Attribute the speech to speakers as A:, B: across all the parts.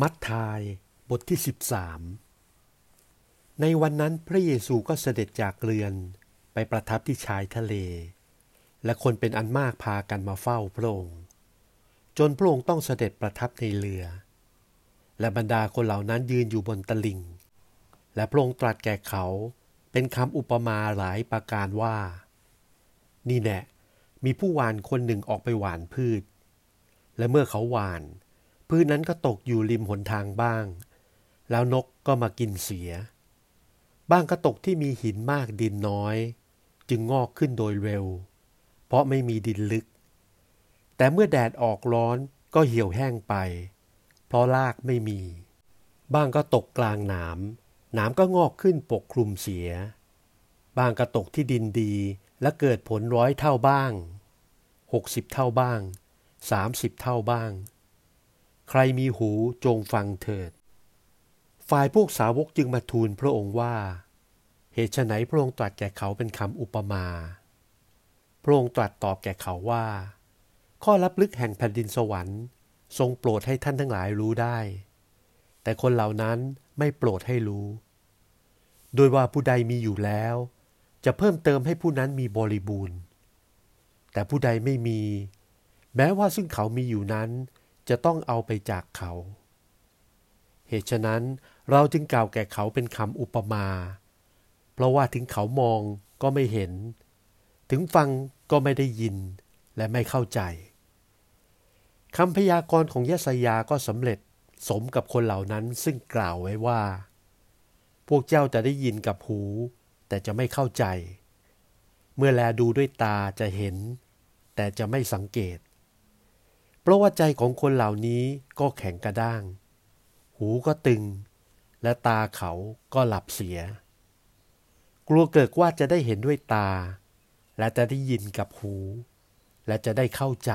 A: มัทธายบทที่ 13 ในวันนั้นพระเยซูก็เสด็จจากเรือนไปประทับที่ชายทะเล และคนเป็นอันมากพากันมาเฝ้าพระองค์ จนพระองค์ต้องเสด็จประทับในเรือ และบรรดาคนเหล่านั้นยืนอยู่บนตลิ่ง และพระองค์ตรัสแก่เขาเป็นคำอุปมาหลายประการว่า นี่แน่มีผู้หวานคนหนึ่งออกไปหวานพืช และเมื่อเขาหวาน พืชนนั้นก็ตกอยู่ริมหนทางบ้าง แล้วนกก็มากินเสีย บ้างก็ตกที่มีหินมากดินน้อย จึงงอกขึ้นโดยเร็ว เพราะไม่มีดินลึก แต่เมื่อแดดออกร้อนก็เหี่ยวแห้งไป เพราะรากไม่มี บ้างก็ตกกลางหนามหนามก็งอกขึ้นปกคลุมเสีย บ้างก็ตกที่ดินดีและเกิดผลร้อยเท่าบ้างหกสิบเท่าบ้างสามสิบเท่าบ้าง ใครมีหูจงฟังเถิด ฝ่ายพวกสาวกจึงมาทูลพระองค์ว่า เหตุไฉนพระองค์ตรัสแก่เขาเป็นคำอุปมา พระองค์ตรัสตอบแก่เขาว่า ข้อลับลึกแห่งแผ่นดินสวรรค์ ทรงโปรดให้ท่านทั้งหลายรู้ได้ แต่คนเหล่านั้นไม่โปรดให้รู้ โดยว่าผู้ใดมีอยู่แล้ว จะเพิ่มเติมให้ผู้นั้นมีบริบูรณ์ แต่ผู้ใดไม่มี แม้ว่าซึ่งเขามีอยู่นั้น จะต้องเอาไปจากเขา เหตุฉะนั้นเราจึงกล่าวแก่เขาเป็นคำอุปมา เพราะว่าถึงเขามองก็ไม่เห็น ถึงฟังก็ไม่ได้ยินและไม่เข้าใจคำพยากรณ์ของยะสยาก็สำเร็จสมกับคนเหล่านั้นซึ่งกล่าวไว้ว่า พวกเจ้าจะได้ยินกับหู แต่จะไม่เข้าใจ เมื่อแลดูด้วยตาจะเห็น แต่จะไม่สังเกต ราะว่าใจของคนเหล่านี้ก็แข็งกระด้าง หูก็ตึง และตาเขาก็หลับเสีย กลัวเกิดว่าจะได้เห็นด้วยตา และจะได้ยินกับหู และจะได้เข้าใจ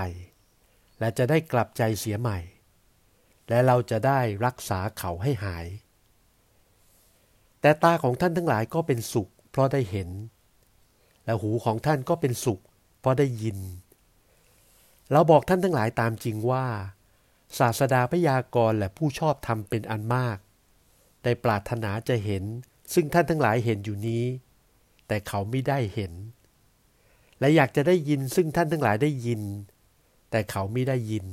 A: และจะได้กลับใจเสียใหม่ และเราจะได้รักษาเขาให้หาย แต่ตาของท่านทั้งหลายก็เป็นสุข เพราะได้เห็น และหูของท่านก็เป็นสุข เพราะได้ยิน เราบอกท่านทั้งหลายตามจริงว่า ศาสดาพยากรณ์และผู้ชอบทำเป็นอันมาก ได้ปรารถนาจะเห็น ซึ่งท่านทั้งหลายเห็นอยู่นี้ แต่เขาไม่ได้เห็น และอยากจะได้ยินซึ่งท่านทั้งหลายได้ยิน แต่เขาไม่ได้ยิน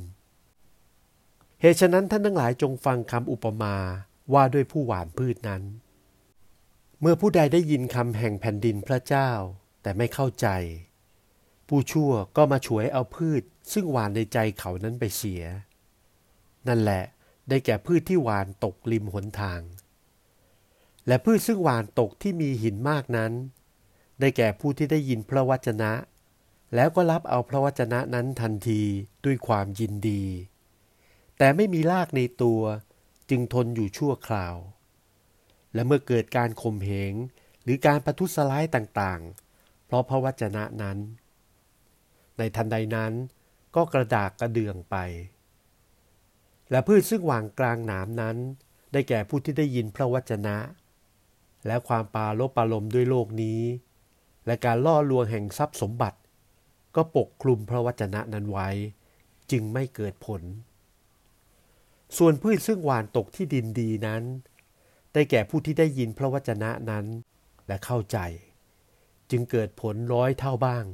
A: เหตุฉะนั้นท่านทั้งหลายจงฟังคำอุปมาว่าด้วยผู้หวานพืชนั้น เมื่อผู้ใดได้ยินคำแห่งแผ่นดินพระเจ้า แต่ไม่เข้าใจ ผู้ชั่วก็มาฉวยเอาพืช ซึ่งหวานในใจเขานั้นไปเสีย นั่นแหละได้แก่พืชที่หวานตกริมหนทาง และพืชซึ่งหวานตกที่มีหินมากนั้น ได้แก่ผู้ที่ได้ยินพระวจนะ แล้วก็รับเอาพระวจนะนั้นทันทีด้วยความยินดี แต่ไม่มีรากในตัวจึงทนอยู่ชั่วคราว และเมื่อเกิดการข่มเหงหรือการประทุษร้ายต่างๆ เพราะพระวจนะนั้น ในทันใดนั้นก็กระดากกระเดืองไป และพืชซึ่งวางกลางหนามนั้น ได้แก่ผู้ที่ได้ยินพระวจนะ และความปาโลปาลมด้วยโลกนี้ และการล่อลวงแห่งทรัพย์สมบัติ ก็ปกคลุมพระวจนะนั้นไว้ จึงไม่เกิดผล ส่วนพืชซึ่งหวานตกที่ดินดีนั้น ได้แก่ผู้ที่ได้ยินพระวจนะนั้น และเข้าใจ จึงเกิดผลร้อยเท่าบ้าง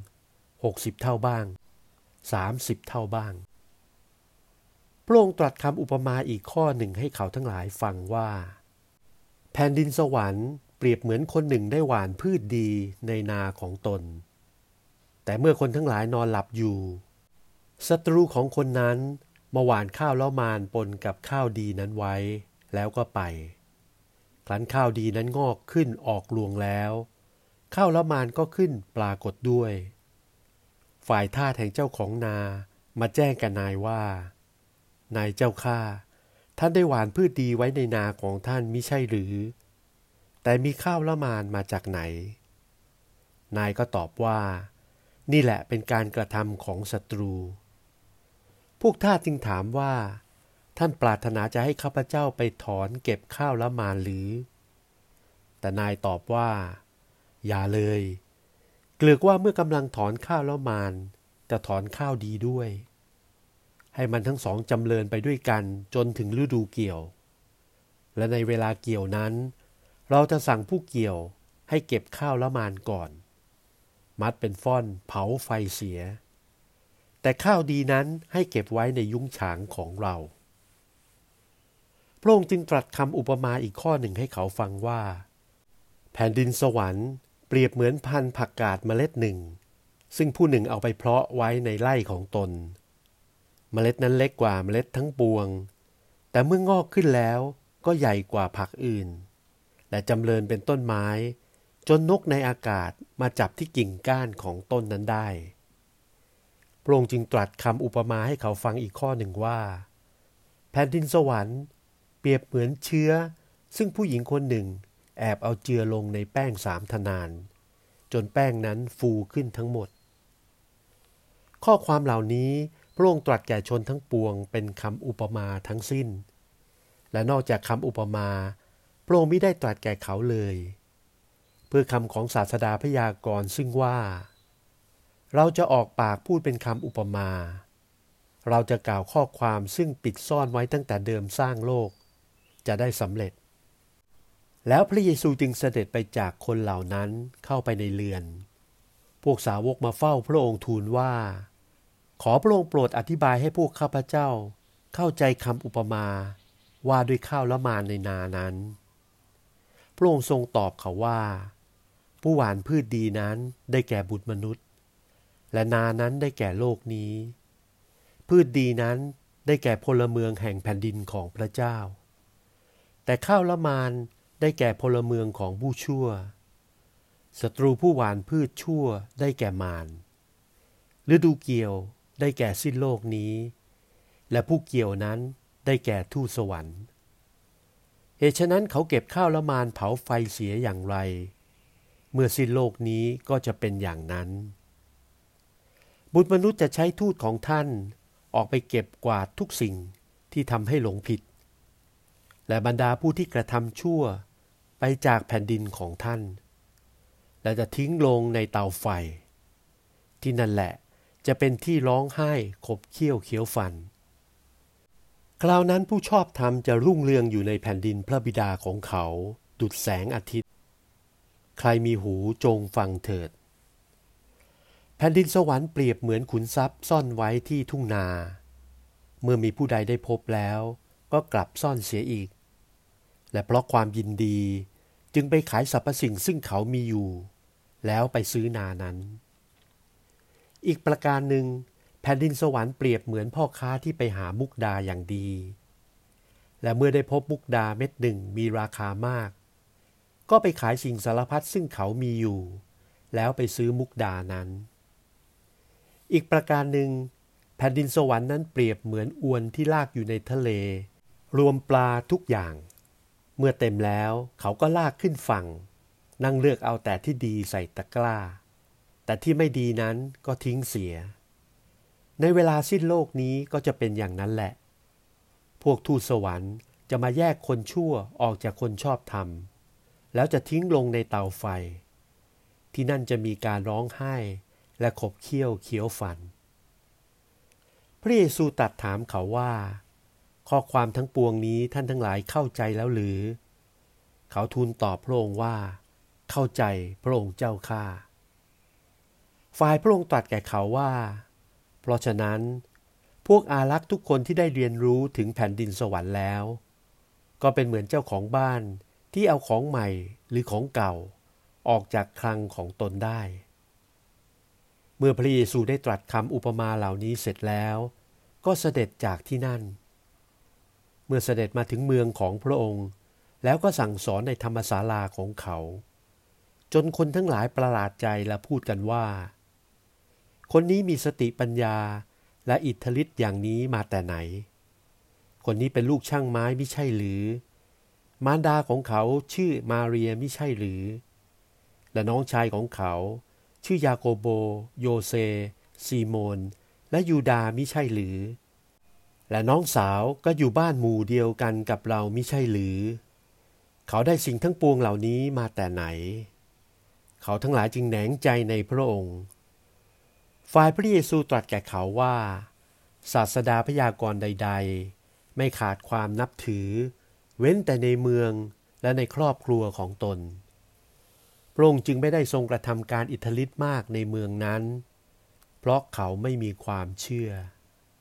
A: หกสิบเท่าบ้างสามสิบเท่าบ้าง พระองค์ตรัสคำอุปมาอีกข้อหนึ่งให้เขาทั้งหลายฟังว่า แผ่นดินสวรรค์เปรียบเหมือนคนหนึ่งได้หว่านพืชดีในนาของตน แต่เมื่อคนทั้งหลายนอนหลับอยู่ศัตรูของคนนั้นมาหว่านข้าวแล้วมานปนกับข้าวดีนั้นไว้ แล้วก็ไป ครั้นข้าวดีนั้นงอกขึ้นออกลวงแล้ว ข้าวแล้วมานก็ขึ้นปรากฏด้วย ฝ่ายทาสแห่งเจ้าของนา มาแจ้งกับนายว่า นายเจ้าข้า ท่านได้หวานพืชดีไว้ในนาของท่านมิใช่หรือ แต่มีข้าวละมานมาจากไหน นายก็ตอบว่า นี่แหละเป็นการกระทำของศัตรู พวกทาสจึงถามว่า ท่านปรารถนาจะให้ข้าพเจ้าไปถอนเก็บข้าวละมานหรือ แต่นายตอบว่า อย่าเลย เกลือกว่าเมื่อกำลังถอนข้าวแล้วมานจะถอนข้าวดีด้วย ให้มันทั้งสองจำเริญไปด้วยกันจนถึงฤดูเกี่ยว และในเวลาเกี่ยวนั้น เราจะสั่งผู้เกี่ยวให้เก็บข้าวละมานก่อน มัดเป็นฟ่อนเผาไฟเสีย แต่ข้าวดีนั้นให้เก็บไว้ในยุ้งฉางของเรา พระองค์จึงตรัสคำอุปมาอีกข้อหนึ่งให้เขาฟังว่า แผ่นดินสวรรค์ เปรียบเหมือนพันธุ์ผักกาดเมล็ดหนึ่ง ซึ่งผู้หนึ่งเอาไปเพาะไว้ในไร่ของตน เมล็ดนั้นเล็กกว่าเมล็ดทั้งปวง แต่เมื่องอกขึ้นแล้วก็ใหญ่กว่าผักอื่น และจำเริญเป็นต้นไม้ จนนกในอากาศมาจับที่กิ่งก้านของต้นนั้นได้พระองค์จึงตรัสคำอุปมาให้เขาฟังอีกข้อหนึ่งว่า แผ่นดินสวรรค์ เปรียบเหมือนเชื้อ ซึ่งผู้หญิงคนหนึ่ง แอบเอาเจือลงในแป้งสามทนาน จนแป้งนั้นฟูขึ้นทั้งหมด ข้อความเหล่านี้พระองค์ตรัสแก่ชนทั้งปวงเป็นคำอุปมาทั้งสิ้น และนอกจากคำอุปมาพระองค์ไม่ได้ตรัสแก่เขาเลย เพื่อคำของศาสดาพยากรณ์ซึ่งว่า เราจะออกปากพูดเป็นคำอุปมา เราจะกล่าวข้อความซึ่งปิดซ่อนไว้ตั้งแต่เดิมสร้างโลก จะได้สำเร็จ แล้วพระเยซูจึงเสด็จไปจากคนเหล่านั้นเข้าไปในเรือน พวกสาวกมาเฝ้าพระองค์ทูลว่า ขอพระองค์โปรดอธิบายให้พวกข้าพเจ้า เข้าใจคำอุปมาว่าด้วยข้าวละมานในนานั้น พระองค์ทรงตอบเขาว่า ผู้หวานพืชดีนั้นได้แก่บุตรมนุษย์ และนานั้นได้แก่โลกนี้ พืชดีนั้นได้แก่พลเมืองแห่งแผ่นดินของพระเจ้า แต่ข้าวละมาน ได้แก่พลเมืองของผู้ชั่ว ศัตรูผู้หวานพืชชั่วได้แก่มารฤดูเกี่ยวได้แก่สิ้นโลกนี้ และผู้เกี่ยวนั้นได้แก่ทูตสวรรค์เหตุฉะนั้นเขาเก็บข้าวละมานเผาไฟเสียอย่างไร เมื่อสิ้นโลกนี้ก็จะเป็นอย่างนั้น บุตรมนุษย์จะใช้ทูตของท่านออกไปเก็บกวาดทุกสิ่งที่ทำให้หลงผิด และบรรดาผู้ที่กระทำชั่ว ไปจากแผ่นดินของท่าน และจะทิ้งลงในเตาไฟ ที่นั่นแหละจะเป็นที่ร้องไห้ขบเคี้ยวเคี้ยวฟัน คราวนั้นผู้ชอบธรรมจะรุ่งเรืองอยู่ในแผ่นดินพระบิดาของเขา ดุดแสงอาทิตย์ ใครมีหูจงฟังเถิด แผ่นดินสวรรค์เปรียบเหมือนขุนทรัพย์ซ่อนไว้ที่ทุ่งนา เมื่อมีผู้ใดได้พบแล้ว ก็กลับซ่อนเสียอีก และเพราะความยินดีจึงไปขายสรรพสิ่งซึ่งเขามีอยู่ แล้วไปซื้อนานั้น อีกประการหนึ่ง แผ่นดินสวรรค์เปรียบเหมือนพ่อค้าที่ไปหามุกดาอย่างดี และเมื่อได้พบมุกดาเม็ดหนึ่งมีราคามาก ก็ไปขายสิ่งสารพัดซึ่งเขามีอยู่ แล้วไปซื้อมุกดานั้น อีกประการหนึ่ง แผ่นดินสวรรค์นั้นเปรียบเหมือนอวนที่ลากอยู่ในทะเล รวมปลาทุกอย่าง เมื่อเต็มแล้วเขาก็ลากขึ้นฝั่ง นั่งเลือกเอาแต่ที่ดีใส่ตะกร้า แต่ที่ไม่ดีนั้นก็ทิ้งเสีย ในเวลาสิ้นโลกนี้ก็จะเป็นอย่างนั้นแหละ พวกทูตสวรรค์จะมาแยกคนชั่วออกจากคนชอบธรรม แล้วจะทิ้งลงในเตาไฟ ที่นั่นจะมีการร้องไห้และขบเคี้ยวเคี้ยวฟัน พระเยซูตรัสถามเขาว่า ข้อความทั้งปวงนี้ท่านทั้งหลายเข้าใจแล้วหรือ เขาทูลตอบพระองค์ว่า เข้าใจพระองค์เจ้าข้าฝ่ายพระองค์ตรัสแก่เขาว่า เพราะฉะนั้น พวกอารักษ์ทุกคนที่ได้เรียนรู้ถึงแผ่นดินสวรรค์แล้ว ก็เป็นเหมือนเจ้าของบ้านที่เอาของใหม่หรือของเก่า ออกจากคลังของตนได้ เมื่อพระเยซูได้ตรัสคำอุปมาเหล่านี้เสร็จแล้ว ก็เสด็จจากที่นั่น เมื่อเสด็จมาถึงเมืองของพระองค์ แล้วก็สั่งสอนในธรรมศาลาของเขา จนคนทั้งหลายประหลาดใจและพูดกันว่า คนนี้มีสติปัญญาและอิทธิฤทธิ์อย่างนี้มาแต่ไหน คนนี้เป็นลูกช่างไม้ไม่ใช่หรือ มารดาของเขาชื่อมาเรียไม่ใช่หรือ และน้องชายของเขา ชื่อยาโกโบ โยเซ ซีโมน และยูดาไม่ใช่หรือ และน้องสาวก็อยู่บ้านหมู่เดียวกันกับเราไม่ใช่หรือ เขาได้สิ่งทั้งปวงเหล่านี้มาแต่ไหน เขาทั้งหลายจึงแหนงใจในพระองค์ ฝ่ายพระเยซูตรัสแก่เขาว่า ศาสดาพยากรณ์ใด ๆ ไม่ขาดความนับถือ เว้นแต่ในเมืองและในครอบครัวของตน พระองค์จึงไม่ได้ทรงกระทำการอิทธิฤทธิ์มากในเมืองนั้น เพราะเขาไม่มีความเชื่อ